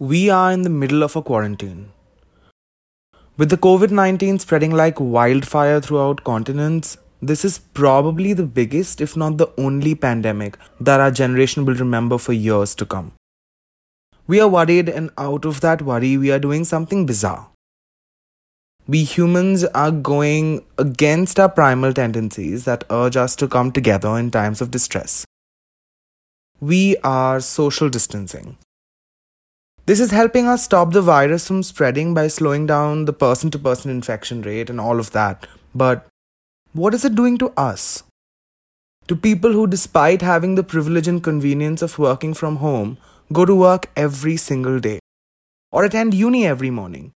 we are in the middle of a quarantine. With the COVID 19 spreading like wildfire throughout continents, this is probably the biggest, if not the only pandemic that our generation will remember for years to come. We are worried, and out of that worry, we are doing something bizarre. We humans are going against our primal tendencies that urge us to come together in times of distress. We are social distancing. This is helping us stop the virus from spreading by slowing down the person to person infection rate and all of that. But what is it doing to us? To people who, despite having the privilege and convenience of working from home, go to work every single day or attend uni every morning.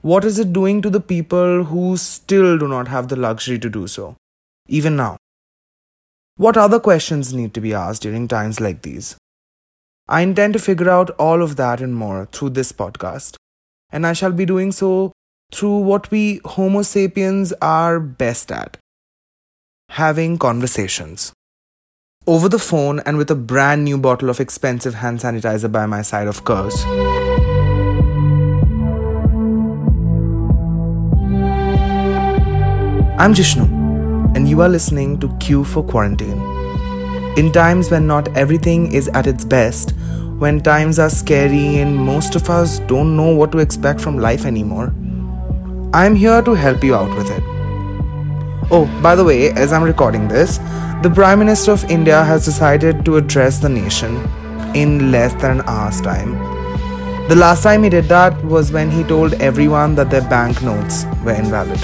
What is it doing to the people who still do not have the luxury to do so, even now? What other questions need to be asked during times like these? I intend to figure out all of that and more through this podcast, and I shall be doing so through what we Homo sapiens are best at having conversations. Over the phone and with a brand new bottle of expensive hand sanitizer by my side, of course. I'm Jishnu, and you are listening to Q for Quarantine. In times when not everything is at its best, when times are scary and most of us don't know what to expect from life anymore, I'm here to help you out with it. Oh, by the way, as I'm recording this, the Prime Minister of India has decided to address the nation in less than an hour's time. The last time he did that was when he told everyone that their banknotes were invalid.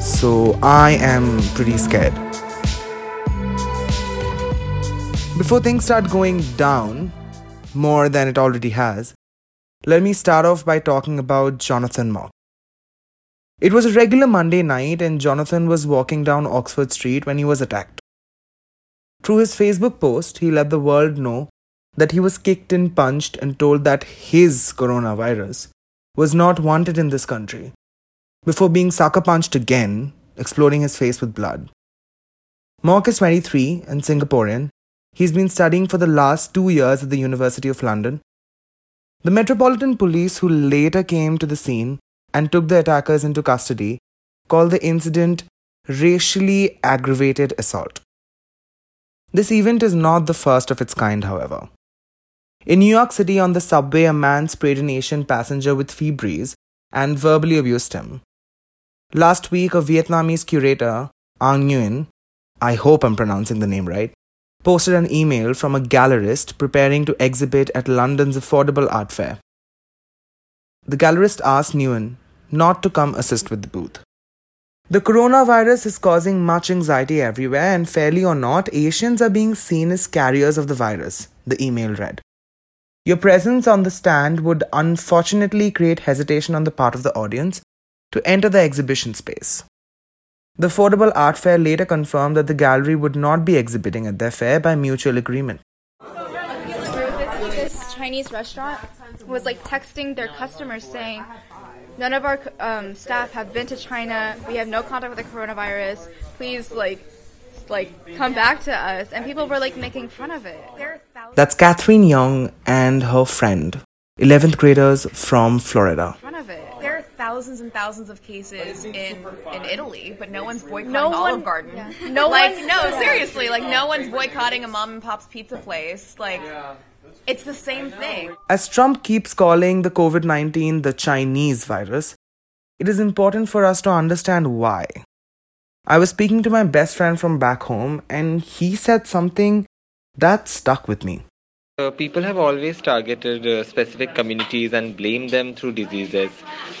So I am pretty scared. Before things start going down, more than it already has, let me start off by talking about Jonathan Mok. It was a regular Monday night, and Jonathan was walking down Oxford Street when he was attacked. Through his Facebook post, he let the world know that he was kicked and punched and told that his coronavirus was not wanted in this country, before being sucker punched again, exploding his face with blood. Mok is 23 and Singaporean, He's been studying for the last two years at the University of London. The Metropolitan Police, who later came to the scene and took the attackers into custody, called the incident racially aggravated assault. This event is not the first of its kind, however. In New York City, on the subway, a man sprayed an Asian passenger with Febreze and verbally abused him. Last week, a Vietnamese curator, An Nguyen, I hope I'm pronouncing the name right, posted an email from a gallerist preparing to exhibit at London's affordable art fair. The gallerist asked Nguyen not to come assist with the booth. The coronavirus is causing much anxiety everywhere, and fairly or not, Asians are being seen as carriers of the virus, the email read. Your presence on the stand would unfortunately create hesitation on the part of the audience to enter the exhibition space. The Affordable Art Fair later confirmed that the gallery would not be exhibiting at their fair by mutual agreement. This Chinese restaurant was like texting their customers saying, None of our um, staff have been to China. We have no contact with the coronavirus. Please, like, like come back to us. And people were like making fun of it. That's Catherine Young and her friend, 11th graders from Florida thousands and thousands of cases in in Italy, but no one's boycotting no Olive one, Garden. Yeah. No like one, no, yeah. seriously, like no one's boycotting a mom and pop's pizza place. Like it's the same thing. As Trump keeps calling the COVID-19 the Chinese virus, it is important for us to understand why. I was speaking to my best friend from back home and he said something that stuck with me. Uh, people have always targeted uh, specific communities and blamed them through diseases,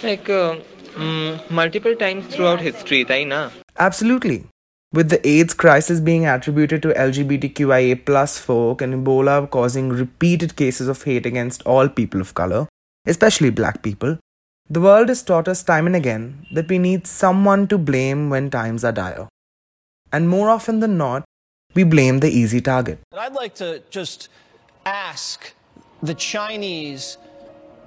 like uh, mm, multiple times throughout history, na? Absolutely. With the AIDS crisis being attributed to LGBTQIA plus folk and Ebola causing repeated cases of hate against all people of color, especially black people, the world has taught us time and again that we need someone to blame when times are dire. And more often than not, we blame the easy target. I'd like to just ask the Chinese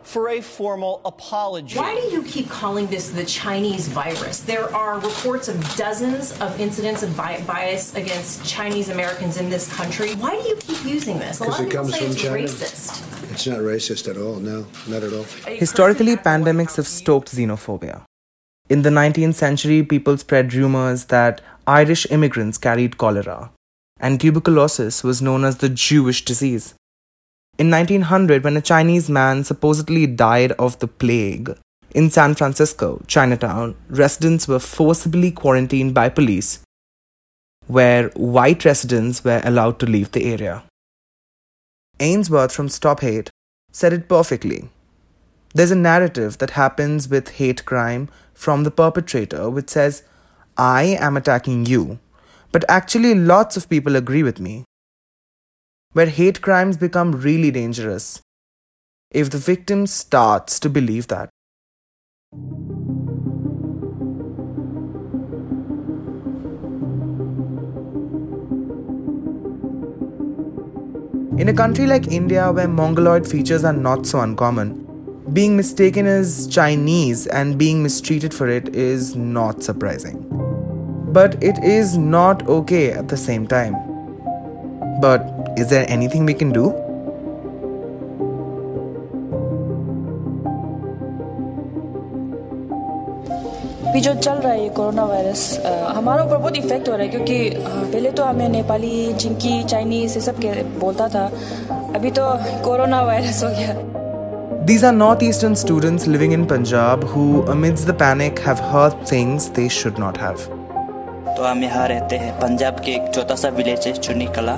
for a formal apology. Why do you keep calling this the Chinese virus? There are reports of dozens of incidents of bias against Chinese Americans in this country. Why do you keep using this? A lot it comes from China. racist. It's It's not racist at all. No, not at all. Historically, pandemics have stoked xenophobia. In the 19th century, people spread rumors that Irish immigrants carried cholera, and tuberculosis was known as the Jewish disease. In 1900, when a Chinese man supposedly died of the plague, in San Francisco, Chinatown, residents were forcibly quarantined by police, where white residents were allowed to leave the area. Ainsworth from Stop Hate said it perfectly. There's a narrative that happens with hate crime from the perpetrator which says, I am attacking you, but actually lots of people agree with me. Where hate crimes become really dangerous if the victim starts to believe that. In a country like India, where Mongoloid features are not so uncommon, being mistaken as Chinese and being mistreated for it is not surprising. But it is not okay at the same time. But is there anything we can do? अभी जो चल रहा है ये corona virus हमारे ऊपर बहुत effect हो रहा है क्योंकि पहले तो हमें नेपाली चिंकी चाइनीज़ ये सब के बोलता था अभी तो कोरोना वायरस हो गया These are northeastern students living in Punjab who, amidst the panic, have heard things they should not have. तो हम यहाँ रहते हैं पंजाब के एक छोटा सा विलेज है चुनी कला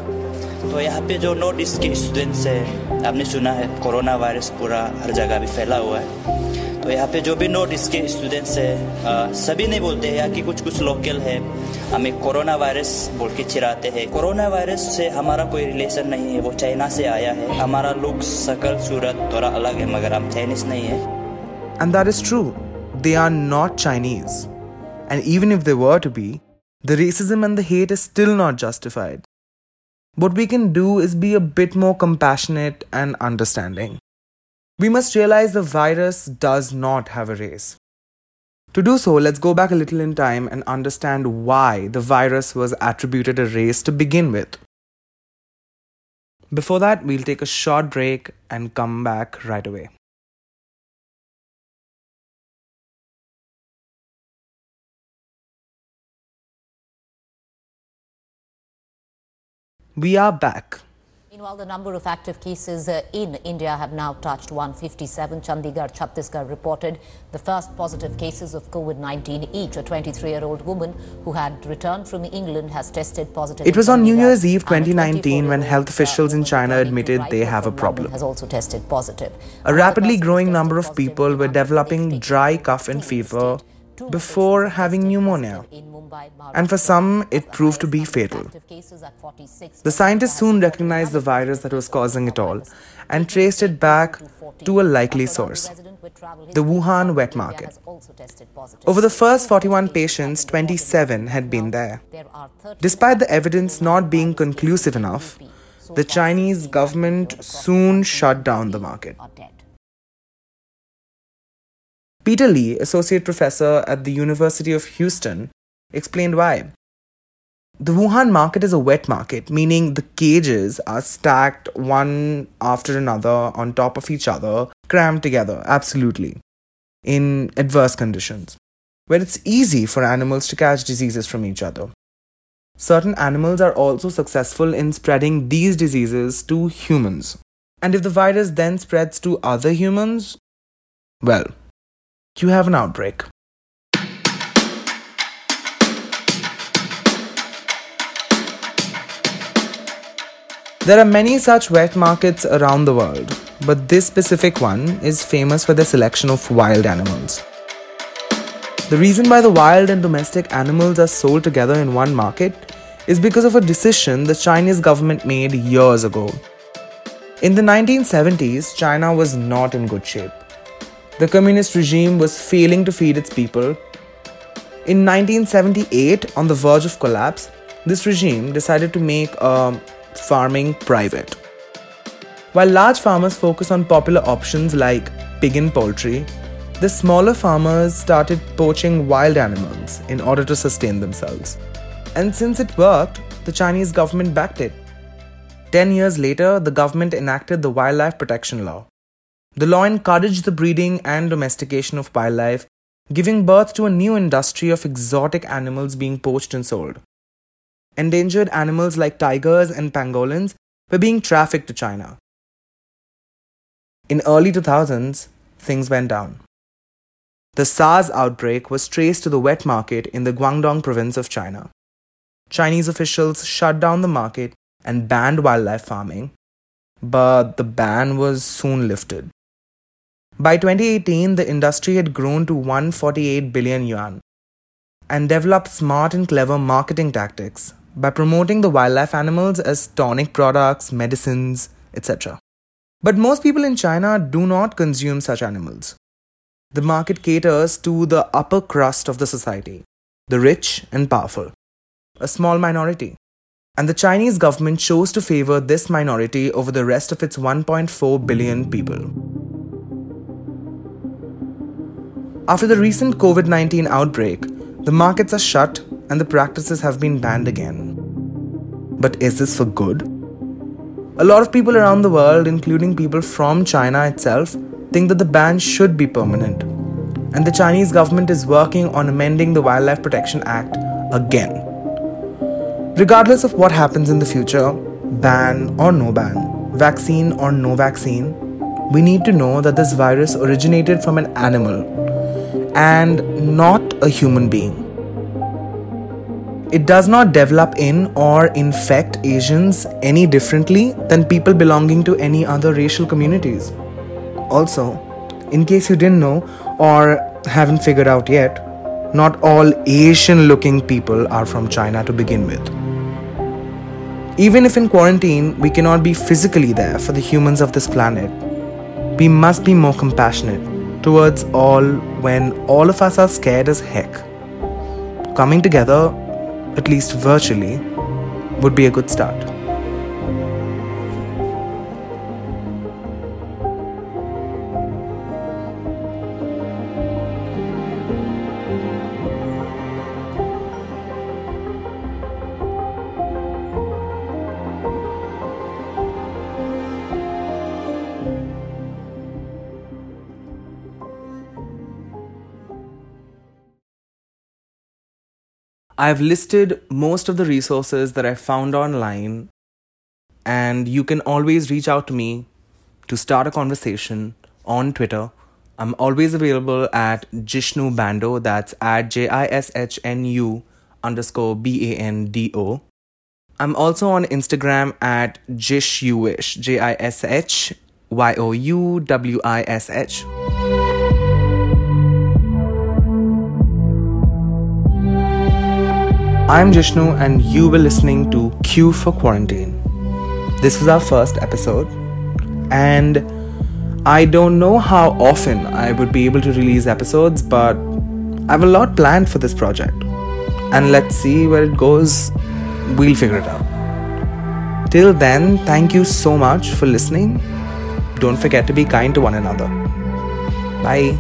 तो यहाँ पे जो नॉर्थ ईस्ट के स्टूडेंट्स है आपने सुना है कोरोना वायरस पूरा हर जगह भी फैला हुआ है तो यहाँ पे जो भी नॉर्थ ईस्ट के स्टूडेंट्स है सभी नहीं बोलते हैं यहाँ की कुछ कुछ लोकल है हमें कोरोना वायरस बोल के चिराते हैं कोरोना वायरस से हमारा कोई रिलेशन नहीं है वो चाइना से आया है हमारा लुक शकल सूरत थोड़ा अलग है मगर हम चाइनीज़ नहीं है And that is true. They are not Chinese. And even if they were to be, the racism and the hate is still not justified. What we can do is be a bit more compassionate and understanding. We must realize the virus does not have a race. To do so, let's go back a little in time and understand why the virus was attributed a race to begin with. Before that, we'll take a short break and come back right away. We are back. Meanwhile, the number of active cases uh, in India have now touched 157. Chandigarh, Chhattisgarh reported the first positive cases of COVID-19 each. A 23-year-old woman who had returned from England has tested positive. It was on New Year's Eve 2019 when health officials in China admitted they have a problem. Has also tested positive. A rapidly growing number of people were developing dry cough and fever before having pneumonia, and for some it proved to be fatal. The scientists soon recognized the virus that was causing it all and traced it back to a likely source the Wuhan wet market. Over the first 41 patients, 27 had been there. Despite the evidence not being conclusive enough, the Chinese government soon shut down the market. Peter Li, associate professor at the University of Houston, explained why. The Wuhan market is a wet market, meaning the cages are stacked one after another on top of each other, crammed together, absolutely, in adverse conditions, where it's easy for animals to catch diseases from each other. Certain animals are also successful in spreading these diseases to humans. And if the virus then spreads to other humans, well, you have an outbreak. There are many such wet markets around the world, but this specific one is famous for the selection of wild animals. The reason why the wild and domestic animals are sold together in one market is because of a decision the Chinese government made years ago. In the 1970s, China was not in good shape. The communist regime was failing to feed its people. In 1978, on the verge of collapse, this regime decided to make uh, farming private. While large farmers focus on popular options like pig and poultry, the smaller farmers started poaching wild animals in order to sustain themselves. And since it worked, the Chinese government backed it. Ten years later, the government enacted the Wildlife Protection Law. The law encouraged the breeding and domestication of wildlife, giving birth to a new industry of exotic animals being poached and sold. Endangered animals like tigers and pangolins were being trafficked to China. In early 2000s, things went down. The SARS outbreak was traced to the wet market in the Guangdong province of China. Chinese officials shut down the market and banned wildlife farming, but the ban was soon lifted. By 2018, the industry had grown to 148 billion yuan and developed smart and clever marketing tactics by promoting the wildlife animals as tonic products, medicines, etc. But most people in China do not consume such animals. The market caters to the upper crust of the society, the rich and powerful, a small minority. And the Chinese government chose to favor this minority over the rest of its 1.4 billion people. After the recent COVID 19 outbreak, the markets are shut and the practices have been banned again. But is this for good? A lot of people around the world, including people from China itself, think that the ban should be permanent. And the Chinese government is working on amending the Wildlife Protection Act again. Regardless of what happens in the future, ban or no ban, vaccine or no vaccine, we need to know that this virus originated from an animal and not a human being. It does not develop in or infect Asians any differently than people belonging to any other racial communities. Also, in case you didn't know or haven't figured out yet, not all Asian looking people are from China to begin with. Even if in quarantine we cannot be physically there for the humans of this planet, we must be more compassionate towards all when all of us are scared as heck. Coming together, at least virtually, would be a good start. I've listed most of the resources that I found online, and you can always reach out to me to start a conversation on Twitter. I'm always available at Jishnu Bando, that's at J I S H N U underscore B A N D O. I'm also on Instagram at Jishyouwish, J I S H Y O U W I S H. I'm Jishnu, and you were listening to Q for Quarantine. This was our first episode, and I don't know how often I would be able to release episodes, but I have a lot planned for this project. And let's see where it goes. We'll figure it out. Till then, thank you so much for listening. Don't forget to be kind to one another. Bye.